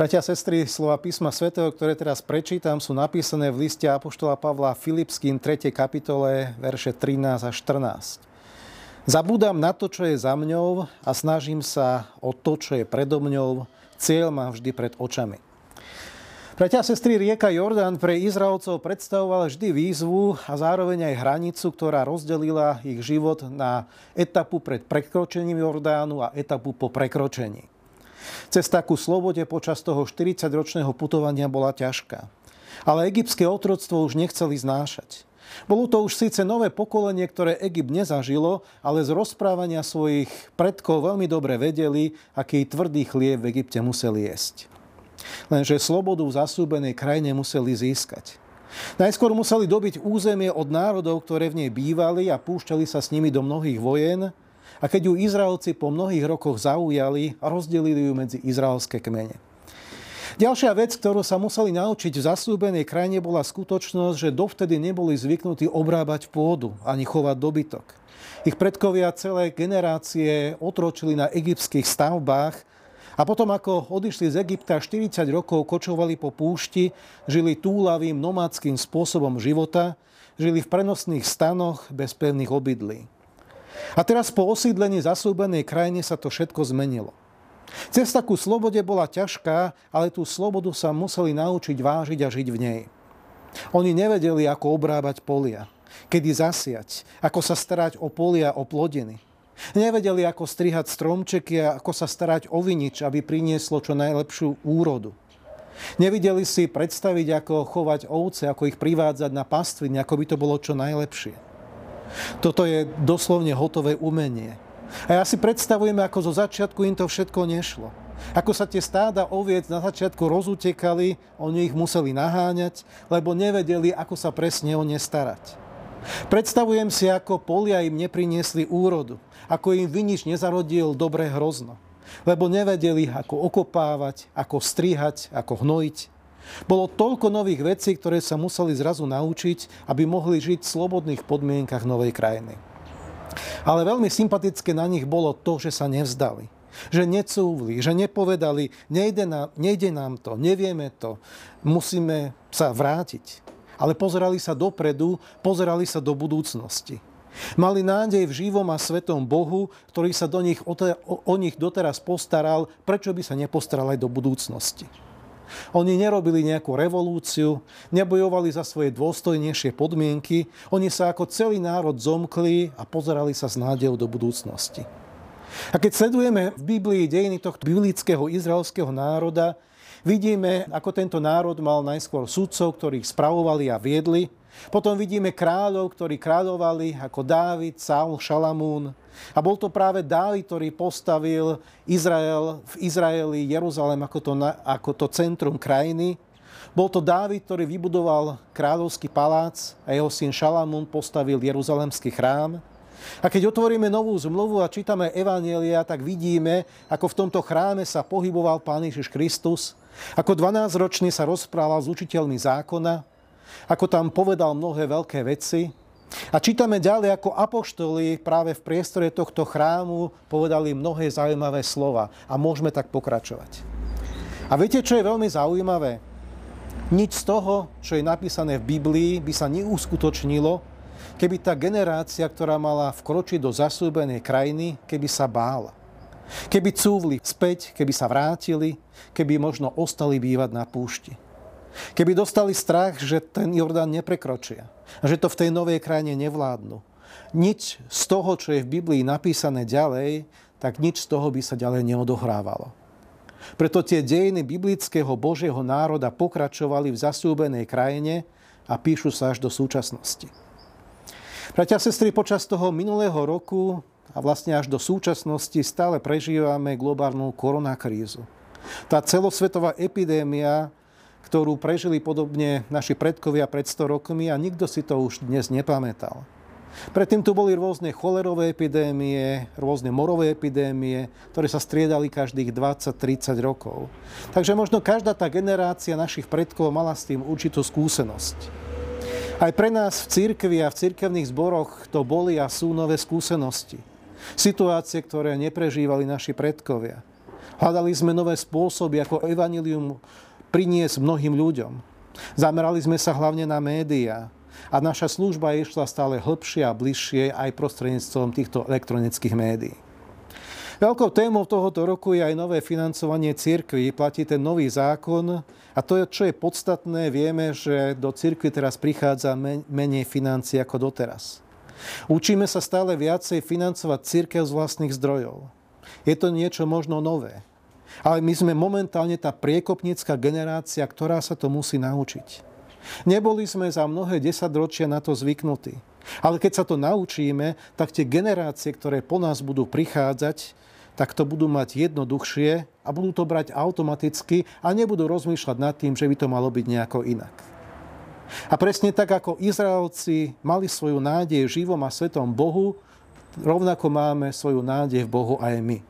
Bratia a sestry, slova písma svätého, ktoré teraz prečítam, sú napísané v liste Apoštola Pavla Filipským 3. kapitole, verše 13 a 14. Zabúdam na to, čo je za mňou a snažím sa o to, čo je predo mňou. Cieľ mám vždy pred očami. Bratia a sestry, rieka Jordán pre Izraelcov predstavovala vždy výzvu a zároveň aj hranicu, ktorá rozdelila ich život na etapu pred prekročením Jordánu a etapu po prekročení. Cesta ku slobode počas toho 40-ročného putovania bola ťažká. Ale egyptské otroctvo už nechceli znášať. Bolo to už síce nové pokolenie, ktoré Egypt nezažilo, ale z rozprávania svojich predkov veľmi dobre vedeli, aký tvrdý chlieb v Egypte museli jesť. Lenže slobodu v zasúbenej krajine museli získať. Najskôr museli dobiť územie od národov, ktoré v nej bývali a púšťali sa s nimi do mnohých vojen, a keď ju Izraelci po mnohých rokoch zaujali, rozdelili ju medzi izraelské kmene. Ďalšia vec, ktorú sa museli naučiť v zasľúbenej krajine, bola skutočnosť, že dovtedy neboli zvyknutí obrábať pôdu ani chovať dobytok. Ich predkovia celé generácie otročili na egyptských stavbách a potom, ako odišli z Egypta 40 rokov, kočovali po púšti, žili túlavým nomádským spôsobom života, žili v prenosných stanoch bez pevných obydlí. A teraz po osídlení zasúbenej krajine sa to všetko zmenilo. Cesta ku slobode bola ťažká, ale tú slobodu sa museli naučiť vážiť a žiť v nej. Oni nevedeli, ako obrábať polia, kedy zasiať, ako sa starať o polia, o plodiny. Nevedeli, ako strihať stromčeky a ako sa starať o vinič, aby prinieslo čo najlepšiu úrodu. Nevideli si predstaviť, ako chovať ovce, ako ich privádzať na pastviny, ako by to bolo čo najlepšie. Toto je doslovne hotové umenie. A ja si predstavujem, ako zo začiatku im to všetko nešlo. Ako sa tie stáda oviec na začiatku rozutekali, oni ich museli naháňať, lebo nevedeli, ako sa presne o ne starať. Predstavujem si, ako polia im nepriniesli úrodu, ako im vinič nezarodil dobré hrozno, lebo nevedeli, ako okopávať, ako strihať, ako hnojiť. Bolo toľko nových vecí, ktoré sa museli zrazu naučiť, aby mohli žiť v slobodných podmienkach novej krajiny. Ale veľmi sympatické na nich bolo to, že sa nevzdali. Že necúvli, že nepovedali, nejde, na, nejde nám to, nevieme to, musíme sa vrátiť. Ale pozerali sa dopredu, pozerali sa do budúcnosti. Mali nádej v živom a svetom Bohu, ktorý sa do nich, o, o nich doteraz postaral, prečo by sa nepostaral aj do budúcnosti. Oni nerobili nejakú revolúciu, nebojovali za svoje dôstojnejšie podmienky, oni sa ako celý národ zomkli a pozerali sa s nádejou do budúcnosti. A keď sledujeme v Biblii dejiny tohto biblického izraelského národa, vidíme, ako tento národ mal najskôr sudcov, ktorých spravovali a viedli, potom vidíme kráľov, ktorí kráľovali ako Dávid, Saul, Šalamún. A bol to práve Dávid, ktorý postavil Izrael, v Izraeli Jeruzalém ako to, ako to centrum krajiny. Bol to Dávid, ktorý vybudoval kráľovský palác a jeho syn Šalamún postavil Jeruzalemský chrám. A keď otvoríme novú zmluvu a čítame Evanielia, tak vidíme, ako v tomto chráme sa pohyboval Pán Ježiš Kristus, ako 12-ročný sa rozprával s učiteľmi zákona, ako tam povedal mnohé veľké veci. A čítame ďalej, ako apoštoli práve v priestore tohto chrámu povedali mnohé zaujímavé slova. A môžeme tak pokračovať. A viete, čo je veľmi zaujímavé? Nič z toho, čo je napísané v Biblii, by sa neuskutočnilo, keby tá generácia, ktorá mala vkročiť do zasúbenej krajiny, keby sa bála. Keby cúvli späť, keby sa vrátili, keby možno ostali bývať na púšti. Keby dostali strach, že ten Jordán neprekročia že to v tej novej krajine nevládnu. Nič z toho, čo je v Biblii napísané ďalej, tak nič z toho by sa ďalej neodohrávalo. Preto tie dejiny biblického Božieho národa pokračovali v zasúbenej krajine a píšu sa až do súčasnosti. Bratia a sestry, počas toho minulého roku a vlastne až do súčasnosti stále prežívame globálnu koronakrízu. Tá celosvetová epidémia ktorú prežili podobne naši predkovia pred 100 rokmi a nikto si to už dnes nepamätal. Predtým tu boli rôzne cholerové epidémie, rôzne morové epidémie, ktoré sa striedali každých 20-30 rokov. Takže možno každá tá generácia našich predkov mala s tým určitú skúsenosť. Aj pre nás v cirkvi a v cirkevných zboroch to boli a sú nové skúsenosti. Situácie, ktoré neprežívali naši predkovia. Hľadali sme nové spôsoby, ako evanilium priniesť mnohým ľuďom. Zamerali sme sa hlavne na médiá, a naša služba išla stále hlbšie a bližšie aj prostredníctvom týchto elektronických médií. Veľkou témou tohoto roku je aj nové financovanie cirkvi. Platí ten nový zákon a to, čo je podstatné, vieme, že do cirkvi teraz prichádza menej financií ako doteraz. Učíme sa stále viacej financovať církev z vlastných zdrojov. Je to niečo možno nové. Ale my sme momentálne tá priekopnícka generácia, ktorá sa to musí naučiť. Neboli sme za mnohé desaťročia na to zvyknutí. Ale keď sa to naučíme, tak tie generácie, ktoré po nás budú prichádzať, tak to budú mať jednoduchšie a budú to brať automaticky a nebudú rozmýšľať nad tým, že by to malo byť nejako inak. A presne tak, ako Izraelci mali svoju nádej živom a svetom Bohu, rovnako máme svoju nádej v Bohu aj my.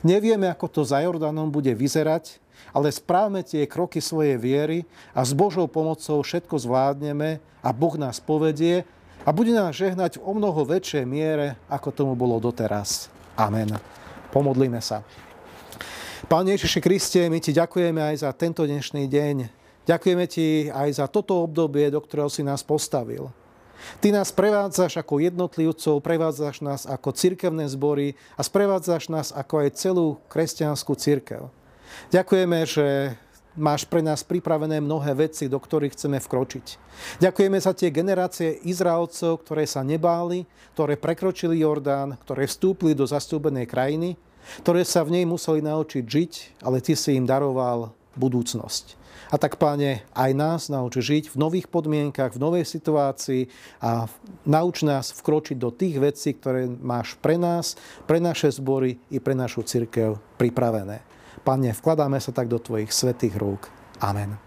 Nevieme, ako to za Jordánom bude vyzerať, ale správme tie kroky svojej viery a s Božou pomocou všetko zvládneme a Boh nás povedie a bude nás žehnať v o mnoho väčšej miere, ako tomu bolo doteraz. Amen. Pomodlíme sa. Pán Ježiši Kriste, my Ti ďakujeme aj za tento dnešný deň. Ďakujeme Ti aj za toto obdobie, do ktorého si nás postavil. Ty nás prevádzaš ako jednotlivcov, prevádzaš nás ako cirkevné zbory a sprevádzaš nás ako aj celú kresťanskú cirkev. Ďakujeme, že máš pre nás pripravené mnohé veci, do ktorých chceme vkročiť. Ďakujeme za tie generácie Izraelcov, ktoré sa nebáli, ktoré prekročili Jordán, ktoré vstúpili do zastúbenej krajiny, ktoré sa v nej museli naučiť žiť, ale ty si im daroval budúcnosť. A tak, páne, aj nás nauč žiť v nových podmienkach, v novej situácii a nauč nás vkročiť do tých vecí, ktoré máš pre nás, pre naše zbory i pre našu cirkev pripravené. Pane, vkladáme sa tak do Tvojich svetých rúk. Amen.